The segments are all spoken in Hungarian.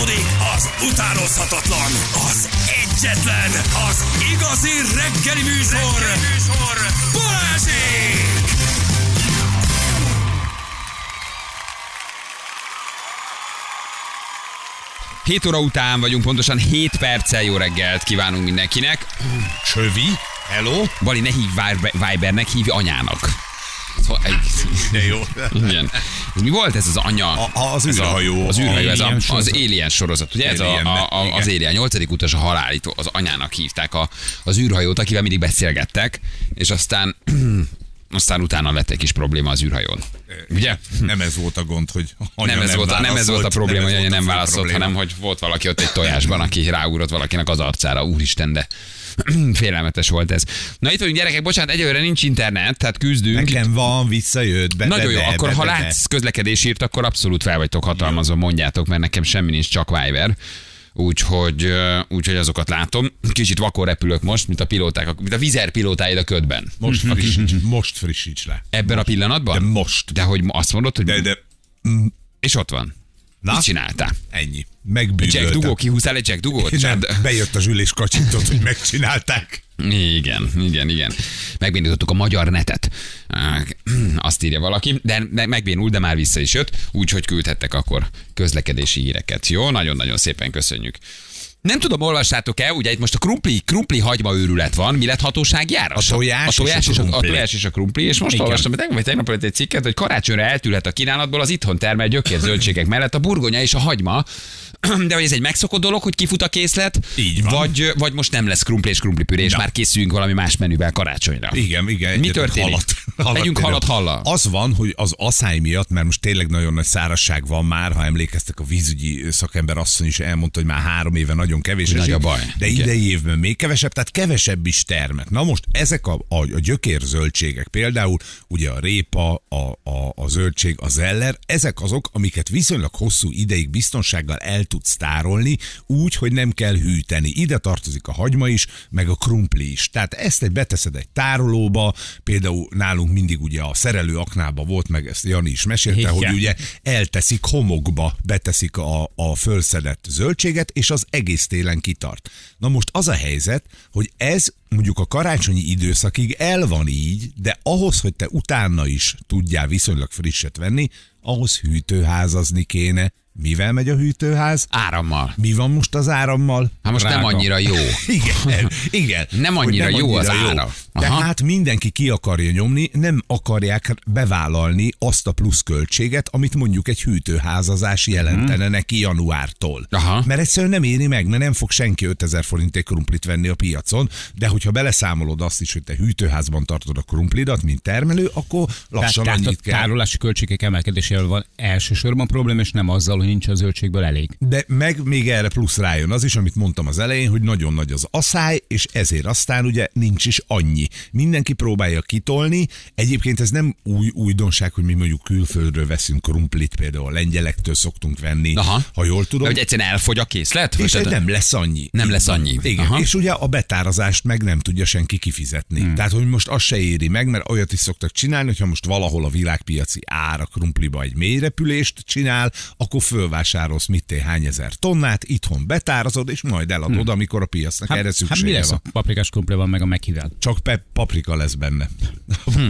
Folytatódik az utánozhatatlan, az egyetlen, az igazi reggeli műsor, reggeli műsor. Balázsék! 7 óra után vagyunk, pontosan 7 perccel jó reggelt kívánunk mindenkinek. Csövi? Hello? Bali, ne hívj Viber- Vibernek, hívj anyának. Szóval egy- jó. Igen. Ez mi volt ez az anya? A- az űrhajó. Az űrhajó, ez a, az. Alien sorozat. Ugye ez a, a, a, az. Alien 8. utas a halálító, az anyának hívták a, az űrhajót, akivel mindig beszélgettek, és aztán aztán utána lett egy kis probléma az űrhajón. Ugye? Nem ez volt a gond, hogy anya nem, ez volt, a, nem ez volt a probléma, hogy anya nem válaszolt, probléma. hanem hogy volt valaki ott egy tojásban, aki ráugrott valakinek az arcára. Úristen, de félelmetes volt ez. Na itt vagyunk gyerekek, bocsánat, egyelőre nincs internet, tehát küzdünk. Nekem van, visszajött. Be, Nagyon be, jó, be, akkor be, ha be, be. látsz közlekedés írt, akkor abszolút fel vagytok hatalmazva, mondjátok, mert nekem semmi nincs, csak Viber. Úgyhogy, úgyhogy azokat látom. Kicsit vakon repülök most, mint a pilóták, mint a vizer pilótáid a ködben. Most frissíts, most frissíts le. Ebben a pillanatban? De most. De hogy azt mondod, hogy... De, de, És ott van. Na? Mit csináltál? ennyi. Jack Megbűvöltem. Dugó, kihúzál egy Jack Dugót? Nem, bejött a zsűl és kacsintott, hogy megcsinálták. Igen, igen, igen. Megbénítottuk a magyar netet. Azt írja valaki, de megbénult, de már vissza is jött, úgyhogy küldhettek akkor közlekedési híreket. Jó, nagyon-nagyon szépen köszönjük. Nem tudom, olvassátok-e, ugye itt most a krumpli, krumpli hagyma őrület van, mi lett hatósági ára? A tojás a tojás és a és a, krumpli. tojás és a krumpli, és most Igen. olvastam, tegnap vagy tegnap egy cikket, hogy karácsonyra eltűnhet a kínálatból az itthon termelt gyökérzöldségek mellett a burgonya és a hagyma, de hogy ez egy megszokott dolog, hogy kifut a készlet, Így van. Vagy, vagy most nem lesz krumpli és krumplipüré, és Ja. már készüljünk valami más menüvel karácsonyra. Igen, igen. Mi történik? Legyünk például. halat hallal. Az van, hogy az asszály miatt, mert most tényleg nagyon nagy szárazság van már, ha emlékeztek, a vízügyi szakember asszony is elmondta, hogy már három éve nagyon kevés. Nagy a baj. De Igen. idei évben még kevesebb, tehát kevesebb is termet. Na most ezek a, a, a gyökérzöldségek, például ugye a répa, a, a, a zöldség, a zeller, ezek azok, amiket viszonylag hosszú ideig biztonsággal el tudsz tárolni, úgy, hogy nem kell hűteni. Ide tartozik a hagyma is, meg a krumpli is. Tehát ezt egy beteszed egy tárolóba, például nálunk mindig ugye a szerelő aknába volt, meg ezt Jani is mesélte, Igen. hogy ugye elteszik homokba, beteszik a, a fölszedett zöldséget, és az egész télen kitart. Na most az a helyzet, hogy ez mondjuk a karácsonyi időszakig el van így, de ahhoz, hogy te utána is tudjál viszonylag frisset venni, ahhoz hűtőházazni kéne. Mivel megy a hűtőház? Árammal. Mi van most az árammal? Hát most nem Drága. annyira jó. Igen, igen. Nem annyira jó az ára. Aha. Tehát mindenki ki akarja nyomni, nem akarják bevállalni azt a pluszköltséget, amit mondjuk egy hűtőházazás jelentene neki januártól. Aha. Mert egyszerűen nem éri meg, mert nem fog senki 5000 forintért krumplit venni a piacon, de hogyha beleszámolod azt is, hogy te hűtőházban tartod a krumplidat, mint termelő, akkor lassan tehát, annyit kell. tárolási költségek emelkedésével van elsősorban probléma, és nem azzal, hogy nincs a zöldségből elég. De meg még erre plusz rájön az is, amit mondtam az elején, hogy nagyon nagy az asszály, és ezért aztán ugye nincs is annyi. Mindenki próbálja kitolni. Egyébként ez nem új újdonság, hogy mi mondjuk külföldről veszünk krumplit, például a lengyelektől szoktunk venni, Aha. ha jól tudom. De hogy egyszerűen elfogy a készlet? és tehát- nem lesz annyi. Nem lesz annyi. Igen, Aha. és ugye a betárazást meg nem tudja senki kifizetni. Hmm. Tehát, hogy most az se éri meg, mert olyat is szoktak csinálni, hogyha most valahol a világpiaci ára krumpliba egy mélyrepülést csinál, akkor fölvásárolsz mit hány ezer tonnát, itthon betárazod, és majd eladod, hmm. amikor a piacnak erre hát szüksége mi lesz van. a paprikás krumplival meg a mekivel? Csak pe- paprika lesz benne.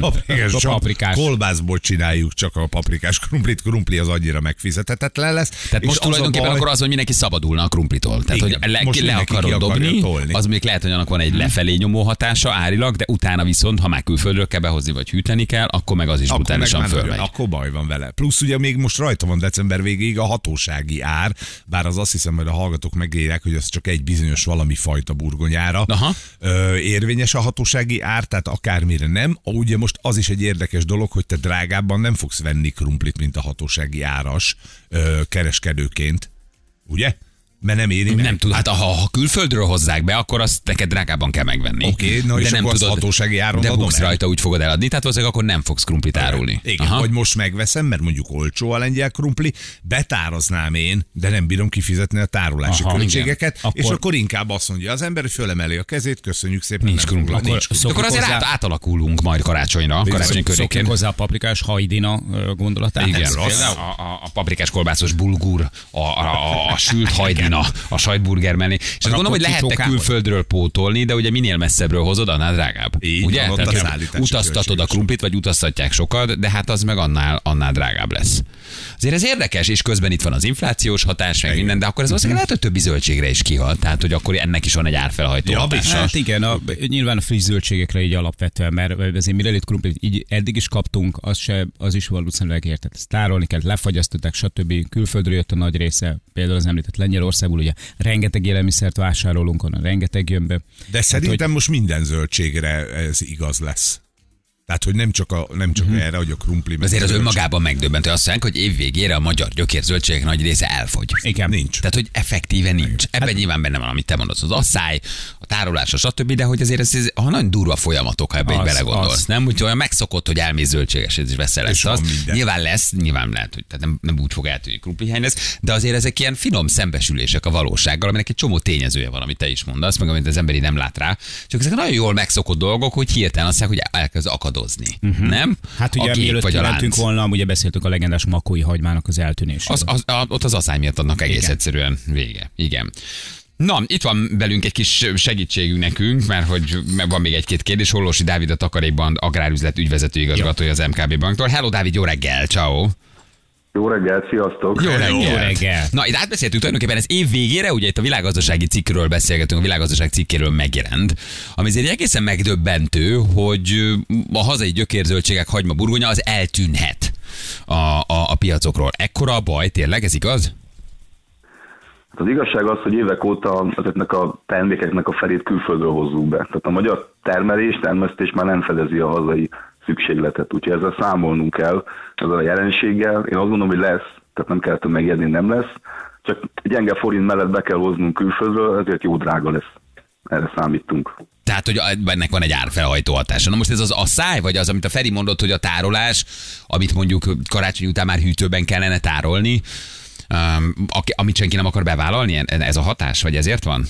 Paprikás, A csak paprikás. Kolbászból csináljuk csak a paprikás krumplit, krumpli az annyira megfizethetetlen lesz. Tehát most tulajdonképpen baj- akkor az, hogy mindenki szabadulna a krumplitól. Tehát, Igen, hogy le, most le akarod dobni, tolni. az még lehet, hogy annak van egy lefelé nyomó hatása árilag, de utána viszont, ha már külföldről kell behozni, vagy hűteni kell, akkor meg az is akkor brutálisan fölmegy. Akkor baj van vele. Plusz ugye még most rajta van december végéig a hatósági ár, bár az azt hiszem, hogy a hallgatók megírják, hogy az csak egy bizonyos valami fajta burgonyára Aha. ö, érvényes a hatósági ár, tehát akármire nem. Ugye most az is egy érdekes dolog, hogy te drágábban nem fogsz venni krumplit, mint a hatósági áras ö, kereskedőként. Ugye? Mert nem éri meg. Nem tud, hát ha, ha külföldről hozzák be, akkor azt neked drágában kell megvenni. Oké, na de és nem akkor azt tudod, hatósági áron De buksz el? rajta, úgy fogod eladni, tehát valószínűleg akkor nem fogsz krumplit árulni. Igen, Aha. vagy most megveszem, mert mondjuk olcsó a lengyel krumpli, betáraznám én, de nem bírom kifizetni a tárolási Aha, költségeket, igen. és Akkor- akkor inkább azt mondja az ember, hogy fölemeli a kezét, köszönjük szépen. Nincs krumpli. Akkor, nincs krumpli. akkor azért hozzá- át, átalakulunk majd karácsonyra, karácsony környékén. Hozzá a paprikás hajdina ö, gondolatához. Igen, rossz. a, a, a paprikás kolbászos bulgur, a, a, a, a sült hajdina, a sajtburger mellé. És azt gondolom, hogy lehetne külföldről pótolni, de ugye minél messzebbről hozod, annál drágább. Így ugye? van, ott Tehát a utaztatod a krumplit, vagy utaztatják sokat, de hát az meg annál, annál drágább lesz. Azért ez érdekes, és közben itt van az inflációs hatás, meg minden, de akkor ez valószínűleg lehet, hogy többi zöldségre is kihalt. Tehát, hogy akkor ennek is van egy árfelhajtó Ja, hatása. Hát igen, a, nyilván a friss zöldségekre így alapvetően, mert azért mirelit krumplit így eddig is kaptunk, az, se, az is valószínűleg értett. Ezt tárolni kell, lefagyasztották, stb. Külföldről jött a nagy része, például az említett Lengyelországból, ugye rengeteg élelmiszert vásárolunk, onnan rengeteg jön be. De szerintem most minden zöldségre ez igaz lesz. Tehát, hogy nem csak, a, nem csak erre, hogy a krumpli. Azért az önmagában megdöbbentő. Azt mondják, hogy év végére a magyar gyökérzöldségek nagy része elfogy. Igen. Nincs. Tehát, hogy effektíve nincs. Ebben hát, nyilván benne van, amit te mondasz, az asszály, a tárolás, a stb., de hogy azért ez, ez ha nagyon durva folyamatok, ha ebbe Az, belegondolsz, az. nem? Úgyhogy olyan megszokott, hogy elmész zöldséges, és veszel És ezt azt. Nyilván lesz, nyilván lehet, hogy tehát nem, nem úgy fog eltűnni krumplihely lesz, de azért ezek ilyen finom szembesülések a valósággal, aminek egy csomó tényezője van, amit te is mondasz, meg amit az emberi nem lát rá. Csak ezek nagyon jól megszokott dolgok, hogy hirtelen azt mondják, hogy elkezd akadozni. Uh-huh. Nem? Hát ugye a mielőtt vagy lánc. volna, ugye beszéltünk a legendás makói hagymának az eltűnéséről. Az, az, a, ott az asszály miatt annak egész Igen. egyszerűen vége. Igen. Na, itt van velünk egy kis segítségünk nekünk, mert hogy van még egy-két kérdés. Hollósi Dávid a Takarékban agrárüzlet ügyvezető igazgatója az MKB banktól. Hello Dávid, jó reggel, ciao. Jó reggelt, sziasztok! Jó reggel. Jó reggel. Na, itt átbeszéltük tulajdonképpen ez év végére, ugye itt a világgazdasági cikkről beszélgetünk, a világgazdaság cikkéről megjelent, ami azért egészen megdöbbentő, hogy a hazai gyökérzöldségek hagyma burgonya az eltűnhet a, a, a piacokról. Ekkora a baj, tényleg, ez igaz? Hát az igazság az, hogy évek óta ezeknek a termékeknek a felét külföldről hozzuk be. Tehát a magyar termelés, termesztés már nem fedezi a hazai szükségletet, úgyhogy ezzel számolnunk kell, ezzel a jelenséggel. Én azt gondolom, hogy lesz, tehát nem kell ettől megijedni, nem lesz. Csak gyenge forint mellett be kell hoznunk külföldről, ezért jó drága lesz. Erre számítunk. Tehát, hogy ennek van egy árfelhajtó hatása. Na most ez az a száj, vagy az, amit a Feri mondott, hogy a tárolás, amit mondjuk karácsony után már hűtőben kellene tárolni, um, amit senki nem akar bevállalni, ez a hatás, vagy ezért van?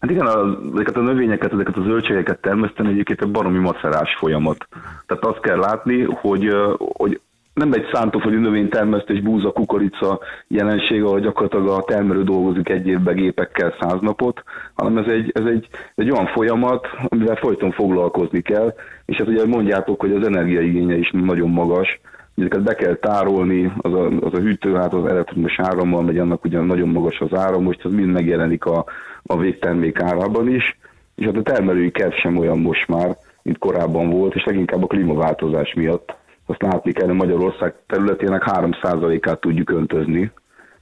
Hát igen, az, ezeket a növényeket, ezeket a zöldségeket termeszteni egyébként egy baromi macerás folyamat. Tehát azt kell látni, hogy, hogy nem egy szántóföldi növénytermesztés, búza, kukorica jelenség, ahol gyakorlatilag a termelő dolgozik egy évben gépekkel száz napot, hanem ez egy, ez egy, egy olyan folyamat, amivel folyton foglalkozni kell, és hát ugye mondjátok, hogy az energiaigénye is nagyon magas, ezeket be kell tárolni, az a, az a hűtőház az elektromos árammal megy, annak ugyan nagyon magas az áram, most ez mind megjelenik a, a végtermék árában is, és hát a termelői kedv sem olyan most már, mint korábban volt, és leginkább a klímaváltozás miatt. Azt látni kell, hogy Magyarország területének 3%-át tudjuk öntözni,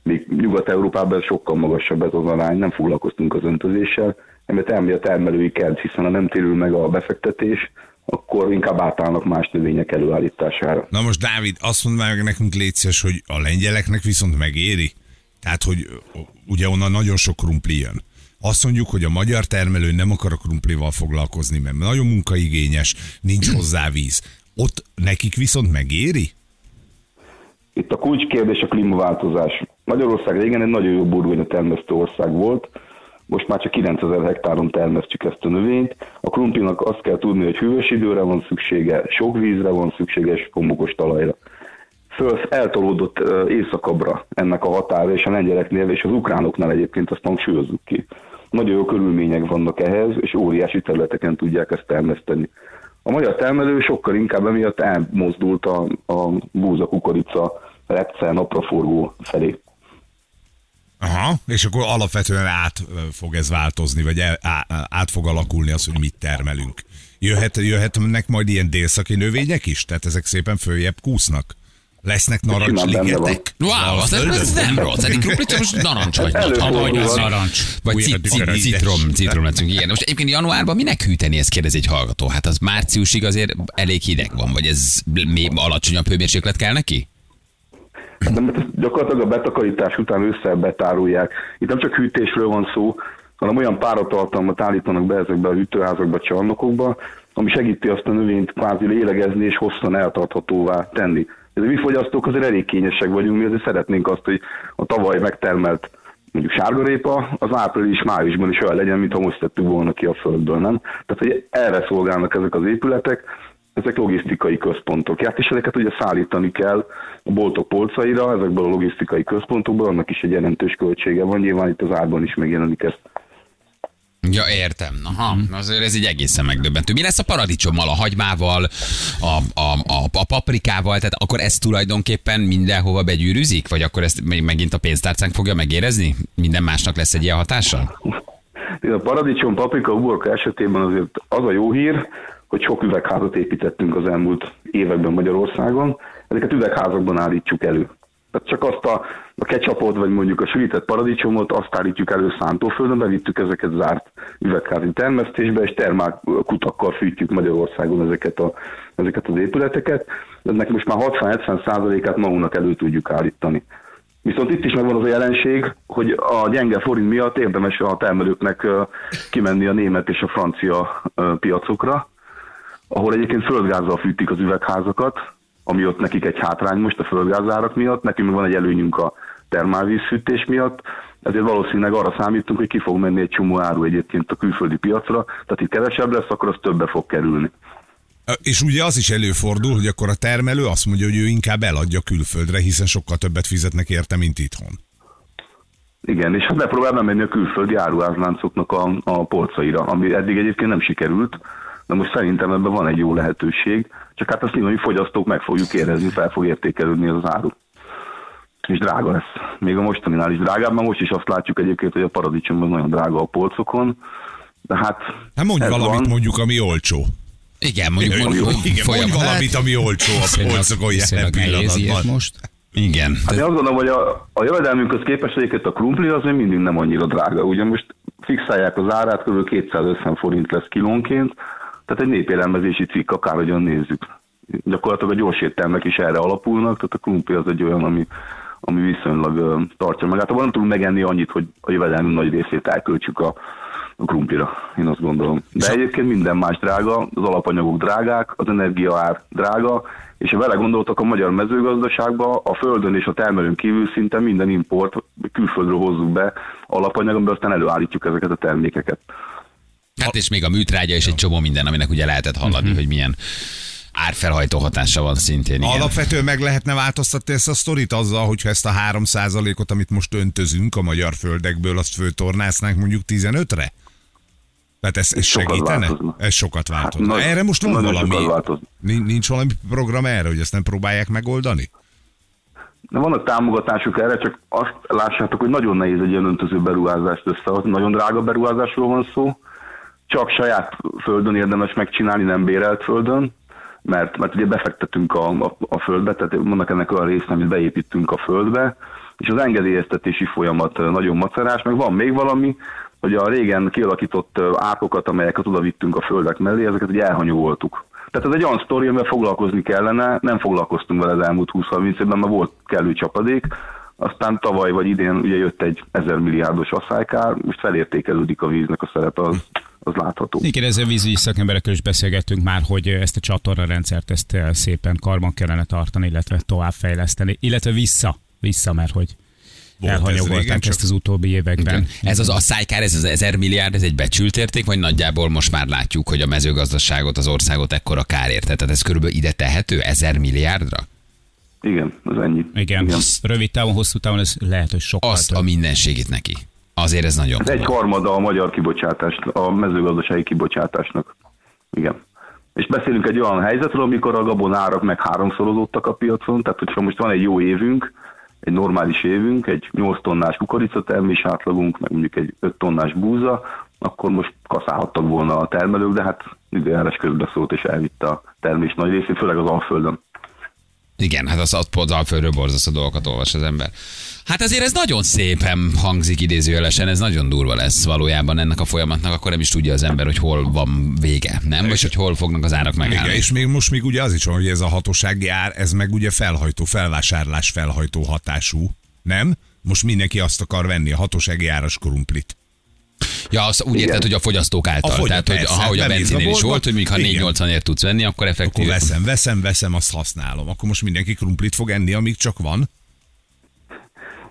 míg Nyugat-Európában sokkal magasabb ez az arány, nem foglalkoztunk az öntözéssel, emiatt elmegy a termelői kedv, hiszen ha nem térül meg a befektetés, akkor inkább átállnak más növények előállítására. Na most Dávid, azt mondd meg nekünk létszes, hogy a lengyeleknek viszont megéri? Tehát, hogy ugye onnan nagyon sok krumpli jön. Azt mondjuk, hogy a magyar termelő nem akar a krumplival foglalkozni, mert nagyon munkaigényes, nincs hozzá víz. Ott nekik viszont megéri? Itt a kulcskérdés a klímaváltozás. Magyarország régen egy nagyon jó burgonya termesztő ország volt, most már csak 9000 hektáron termesztjük ezt a növényt. A krumplinak azt kell tudni, hogy hűvös időre van szüksége, sok vízre van szüksége, és homokos talajra. Föl eltolódott ö, északabbra ennek a határa, és a lengyeleknél és az ukránoknál egyébként azt hangsúlyozzuk ki. Nagyon jó körülmények vannak ehhez, és óriási területeken tudják ezt termeszteni. A magyar termelő sokkal inkább emiatt elmozdult a, a búza, kukorica, repce, napraforgó felé. Aha, és akkor alapvetően át fog ez változni, vagy el, á, át fog alakulni az, hogy mit termelünk. Jöhet, jöhetnek majd ilyen délszaki növények is? Tehát ezek szépen följebb kúsznak? Lesznek narancsligetek? Wow, az, ez, nem rossz. Egy krumplit most narancs vagy. Vagy az narancs. Vagy citrom, citrom leszünk, igen. Most egyébként januárban minek hűteni, ezt kérdez egy hallgató. Hát az márciusig azért elég hideg van, vagy ez még alacsonyabb hőmérséklet kell neki? De mert gyakorlatilag a betakarítás után össze betárolják. Itt nem csak hűtésről van szó, hanem olyan páratartalmat állítanak be ezekbe a hűtőházakba, csarnokokba, ami segíti azt a növényt kvázi lélegezni és hosszan eltarthatóvá tenni. Ez mi fogyasztók azért elég kényesek vagyunk, mi azért szeretnénk azt, hogy a tavaly megtermelt mondjuk sárgarépa, az április-májusban is olyan legyen, mintha most tettük volna ki a földből, nem? Tehát, hogy erre szolgálnak ezek az épületek, ezek logisztikai központok. Hát és ezeket ugye szállítani kell a boltok polcaira, ezekből a logisztikai központokból, annak is egy jelentős költsége van, nyilván itt az árban is megjelenik ez. Ja, értem. Aha, azért ez egy egészen megdöbbentő. Mi lesz a paradicsommal, a hagymával, a, a, a, a paprikával? Tehát akkor ez tulajdonképpen mindenhova begyűrűzik? Vagy akkor ezt még megint a pénztárcánk fogja megérezni? Minden másnak lesz egy ilyen hatással? A paradicsom, paprika, uborka esetében azért az a jó hír, hogy sok üvegházat építettünk az elmúlt években Magyarországon, ezeket üvegházakban állítjuk elő. Tehát csak azt a, a ketchupot, vagy mondjuk a sülített paradicsomot, azt állítjuk elő szántóföldön, bevittük ezeket zárt üvegházi termesztésbe, és termálkutakkal fűtjük Magyarországon ezeket, a, ezeket az épületeket. Ennek most már 60-70 százalékát magunknak elő tudjuk állítani. Viszont itt is megvan az a jelenség, hogy a gyenge forint miatt érdemes a termelőknek kimenni a német és a francia piacokra, ahol egyébként földgázzal fűtik az üvegházakat, ami ott nekik egy hátrány most a földgázárak miatt, nekünk van egy előnyünk a termálvízfűtés miatt, ezért valószínűleg arra számítunk, hogy ki fog menni egy csomó áru egyébként a külföldi piacra, tehát itt kevesebb lesz, akkor az többe fog kerülni. És ugye az is előfordul, hogy akkor a termelő azt mondja, hogy ő inkább eladja külföldre, hiszen sokkal többet fizetnek érte, mint itthon. Igen, és hát megpróbál bemenni a külföldi áruházláncoknak a, a polcaira, ami eddig egyébként nem sikerült, de most szerintem ebben van egy jó lehetőség, csak hát azt nyilván, hogy fogyasztók meg fogjuk érezni, fel fog értékelődni az áru. És drága lesz. Még a mostaninál is drágább, mert most is azt látjuk egyébként, hogy a paradicsom az nagyon drága a polcokon, de hát... Hát mondj valamit van. mondjuk, ami olcsó. Igen, mondjuk, mondjuk, Igen, mondj folyamat. valamit, ami olcsó a polcokon jelen pillanatban. most. Igen. Hát én azt gondolom, hogy a, a jövedelmünkhöz képest egyébként a krumpli az még mindig nem annyira drága. Ugye most fixálják az árát, kb. 250 forint lesz kilónként, tehát egy népélelmezési cikk, akárhogyan nézzük. Gyakorlatilag a gyors éttermek is erre alapulnak, tehát a krumpli az egy olyan, ami, ami viszonylag ö, tartja meg. Hát nem tudunk megenni annyit, hogy a jövedelmünk nagy részét elköltsük a, a krumplira, én azt gondolom. De egyébként minden más drága, az alapanyagok drágák, az energiaár drága, és ha vele gondoltak a magyar mezőgazdaságba, a földön és a termelőn kívül szinte minden import külföldről hozzuk be alapanyagon, de aztán előállítjuk ezeket a termékeket. Hát és még a műtrágya és egy csomó minden, aminek ugye lehetett hallani, hogy milyen árfelhajtó hatása van szintén. Igen. Alapvetően meg lehetne változtatni ezt a sztorit azzal, hogyha ezt a 3%-ot, amit most öntözünk a magyar földekből, azt föltornásznánk mondjuk 15-re? Tehát ez, ez sokat segítene? változna. Ez sokat változna. nagy- erre most van valami, nincs valami program erre, hogy ezt nem próbálják megoldani? De vannak támogatások erre, csak azt lássátok, hogy nagyon nehéz egy ilyen öntöző beruházást összehozni. Nagyon drága beruházásról van szó. Csak saját földön érdemes megcsinálni, nem bérelt földön, mert, mert ugye befektetünk a, a, a földbe, tehát vannak ennek olyan része, amit beépítünk a földbe, és az engedélyeztetési folyamat nagyon macerás, meg van még valami, hogy a régen kialakított ákokat, amelyeket oda vittünk a földek mellé, ezeket ugye elhanyagoltuk. Tehát ez egy olyan sztori, amivel foglalkozni kellene, nem foglalkoztunk vele az elmúlt 20-30 évben, mert volt kellő csapadék, aztán tavaly vagy idén ugye jött egy 1000 milliárdos asszálykár, most felértékelődik a víznek a szerepe, az, az látható. Igen, ezzel vízügyi szakemberekkel is beszélgettünk már, hogy ezt a csatorna rendszert ezt eh, szépen karban kellene tartani, illetve továbbfejleszteni, illetve vissza, vissza, mert hogy Volt ez elhanyagolták régen, csak- ezt az utóbbi években. Igen. Ez az a szájkár, ez az ezer milliárd, ez egy becsült érték, vagy nagyjából most már látjuk, hogy a mezőgazdaságot, az országot ekkora kár érte? Tehát ez körülbelül ide tehető, ezer milliárdra? Igen, az ennyi. Igen, Igen. rövid távon, hosszú távon ez lehet, hogy sokkal Azt több. a mindenségét neki. Azért ez nagyon Ez egy harmada a magyar kibocsátás, a mezőgazdasági kibocsátásnak. Igen. És beszélünk egy olyan helyzetről, amikor a gabon árak meg háromszorozódtak a piacon, tehát hogyha most van egy jó évünk, egy normális évünk, egy 8 tonnás kukoricatermés átlagunk, meg mondjuk egy 5 tonnás búza, akkor most kaszálhattak volna a termelők, de hát időjárás közbeszólt és elvitte a termés nagy részét, főleg az Alföldön. Igen, hát az, az, az alföldről borzasztó dolgokat olvas az ember. Hát azért ez nagyon szépen hangzik idézőjelesen, ez nagyon durva lesz valójában ennek a folyamatnak, akkor nem is tudja az ember, hogy hol van vége, nem? Vagy hogy hol fognak az árak megállni. Igen, és még most még ugye az is van, hogy ez a hatósági ár, ez meg ugye felhajtó, felvásárlás felhajtó hatású, nem? Most mindenki azt akar venni, a hatósági áras krumplit. Ja, azt úgy érted, hogy a fogyasztók által. A fogy- Tehát, hogy, persze, aha, hogy a benzinél is volt, hogy még ha igen. 480 ért tudsz venni, akkor Akkor effektív. veszem, veszem, veszem, azt használom. Akkor most mindenki krumplit fog enni, amíg csak van.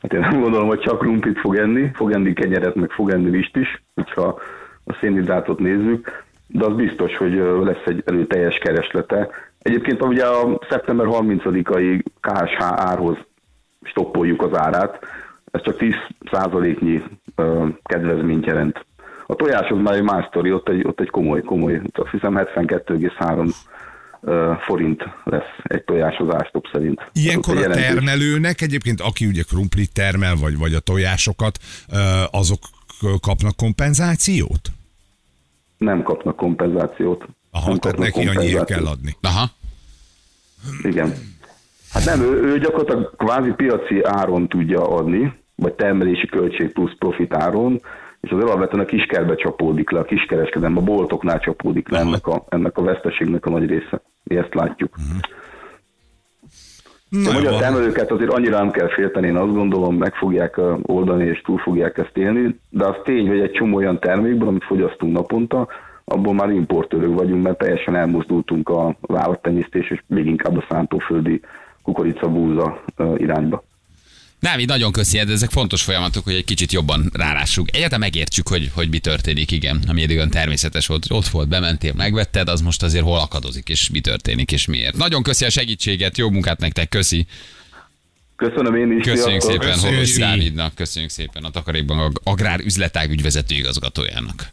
Hát én nem gondolom, hogy csak krumplit fog enni, fog enni kenyeret, meg fog enni vist is, hogyha a szénhidrátot nézzük. de az biztos, hogy lesz egy előteljes kereslete. Egyébként ugye a szeptember 30-ai KSH árhoz stoppoljuk az árát, ez csak 10%-nyi ö, kedvezményt jelent. A tojás az már egy más sztori, ott egy, ott egy komoly, komoly, azt hiszem 72,3 ö, forint lesz egy tojás az ástop szerint. Ilyenkor Ez a termelőnek egyébként, aki ugye krumplit termel, vagy, vagy a tojásokat, azok kapnak kompenzációt? Nem kapnak kompenzációt. Aha, nem tehát neki annyira kompenzációt. kell adni. Aha. Igen. Hát nem, ő, ő gyakorlatilag kvázi piaci áron tudja adni, vagy termelési költség plusz profit áron, és az alapvetően a kiskerbe csapódik le, a kiskereskedelem, a boltoknál csapódik le ennek a, ennek a veszteségnek a nagy része. Mi ezt látjuk. Na A magyar termelőket azért annyira nem kell félteni, én azt gondolom, meg fogják oldani és túl fogják ezt élni, de az tény, hogy egy csomó olyan termékből, amit fogyasztunk naponta, abból már importőrök vagyunk, mert teljesen elmozdultunk a állattenyésztés és még inkább a szántóföldi kukoricabúza irányba. Nem, így nagyon köszi, de ezek fontos folyamatok, hogy egy kicsit jobban rálássuk. Egyáltalán megértsük, hogy, hogy mi történik, igen. Ami eddig olyan természetes volt, ott volt, bementél, megvetted, az most azért hol akadozik, és mi történik, és miért. Nagyon köszi a segítséget, jó munkát nektek, köszi. Köszönöm én is. Köszönjük sziasztok! szépen Köszönjük. Holosi Dávidnak, köszönjük szépen a Takarékban a Agrár Üzletág ügyvezető igazgatójának.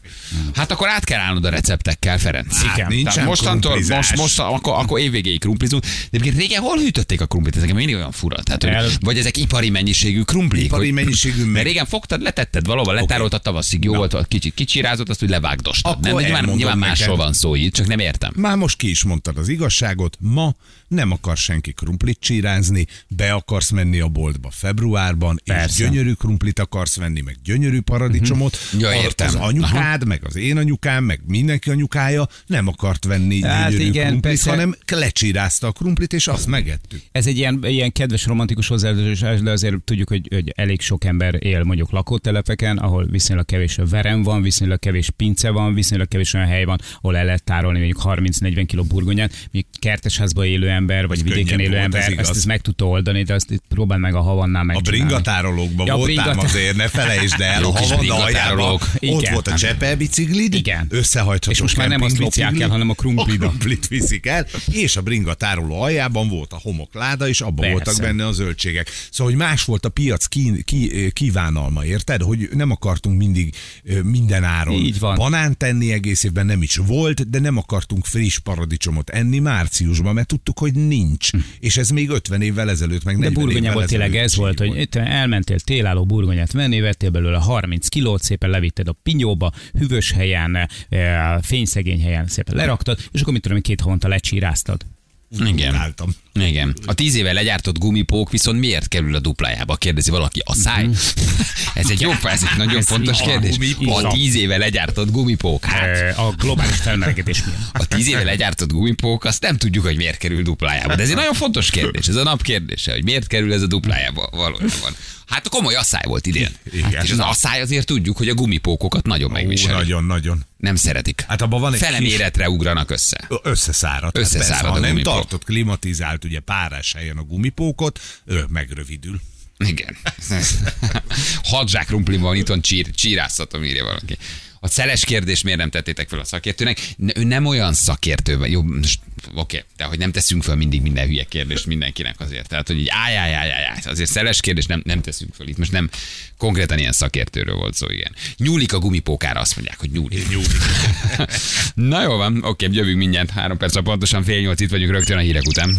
Hát akkor át kell állnod a receptekkel, Ferenc. Hát nincsen mostantól, most, most akkor, akkor évvégéig krumplizunk. De egyébként régen hol hűtötték a krumplit? Ez nekem mindig olyan fura. Tehát, El- hogy, vagy ezek ipari mennyiségű krumplik. Ipari hogy- mennyiségű meg- Mert régen fogtad, letetted valahol, letároltad tavaszig, jó volt, kicsit kicsirázott, azt úgy levágdostad. Nem, de nyilván, nyilván másról van szó itt, csak nem értem. Már most ki is mondtad az igazságot, ma nem akar senki krumplit csírázni, be akarsz menni a boltba februárban, és Persze. gyönyörű krumplit akarsz venni, meg gyönyörű paradicsomot. Ja, A- értem. Az anyukád, meg az én anyukám, meg mindenki anyukája nem akart venni Hát gyönyörű igen, krumplit, persze. hanem lecsírázta a krumplit, és azt megettük. Ez egy ilyen, ilyen kedves romantikus hozzáadás, de azért tudjuk, hogy, hogy elég sok ember él mondjuk lakótelepeken, ahol viszonylag kevés verem van, viszonylag kevés pince van, viszonylag kevés olyan hely van, ahol el lehet tárolni mondjuk 30-40 kg burgonyát, míg kertesházban élő ember, vagy Ez vidéken élő volt, ez ember, igaz. ezt, ezt meg tudta oldani, de azt itt próbál meg a havannál A megcsinálni. bringatárolókban Ja, a voltál bringatár- azért, ne felejtsd el, a Havanna aljában ott volt a Csepel biciklid, Igen. összehajtható És most már nem azt lopják el, hanem a krumplida. A krumplit viszik el, és a bringatároló aljában volt a homokláda, és abban voltak benne a zöldségek. Szóval, hogy más volt a piac ki, ki, kívánalma, érted? Hogy nem akartunk mindig minden áron Így van. banánt tenni egész évben, nem is volt, de nem akartunk friss paradicsomot enni márciusban, mert tudtuk, hogy nincs. És ez még 50 évvel ezelőtt, meg De 40 évvel burgonyából tényleg ez volt, hogy itt elmentél télálló burgonyát venni, vettél belőle 30 kilót, szépen levitted a pinyóba, hűvös helyen, eh, fényszegény helyen szépen leraktad, és akkor mit tudom, én, két havonta lecsíráztad. Igen. Utáltam. Igen. A tíz éve legyártott gumipók viszont miért kerül a duplájába? Kérdezi valaki. A száj? ez egy jó, ez egy nagyon Ez fontos kérdés. Gumipók. A tíz éve legyártott gumipók. Hát, Eh, A globális felmelegedés miatt. a tíz éve legyártott gumipók, azt nem tudjuk, hogy miért kerül duplájába. De ez egy nagyon fontos kérdés. Ez a nap kérdése, hogy miért kerül ez a duplájába valójában. Hát komoly asszály volt idén. Igen. Hát, és az asszály azért tudjuk, hogy a gumipókokat nagyon Ó, megviseli. nagyon, nagyon. Nem szeretik. Hát abban van egy Fele kis- ugranak össze. Összeszárad. Összeszárad Hát persze, a ha nem gumipók. tartott klimatizált, ugye párás a gumipókot, ő megrövidül. Igen. Hat krumpli van, itt van csír, csíráztatom, írja valaki. A szeles kérdés miért nem tettétek fel a szakértőnek? Ne- Ő nem olyan szakértő, vagy jó, most, oké, de hogy nem teszünk fel mindig minden hülye kérdést mindenkinek azért. Tehát, hogy így áj, áj, áj, áj. azért szeles kérdés nem, nem teszünk fel. Itt most nem konkrétan ilyen szakértőről volt szó, igen. Nyúlik a gumipókára, azt mondják, hogy nyúlik. Nyúlik. Na jó van, oké, jövünk mindjárt, három perc, pontosan fél nyolc, itt vagyunk rögtön a hírek után.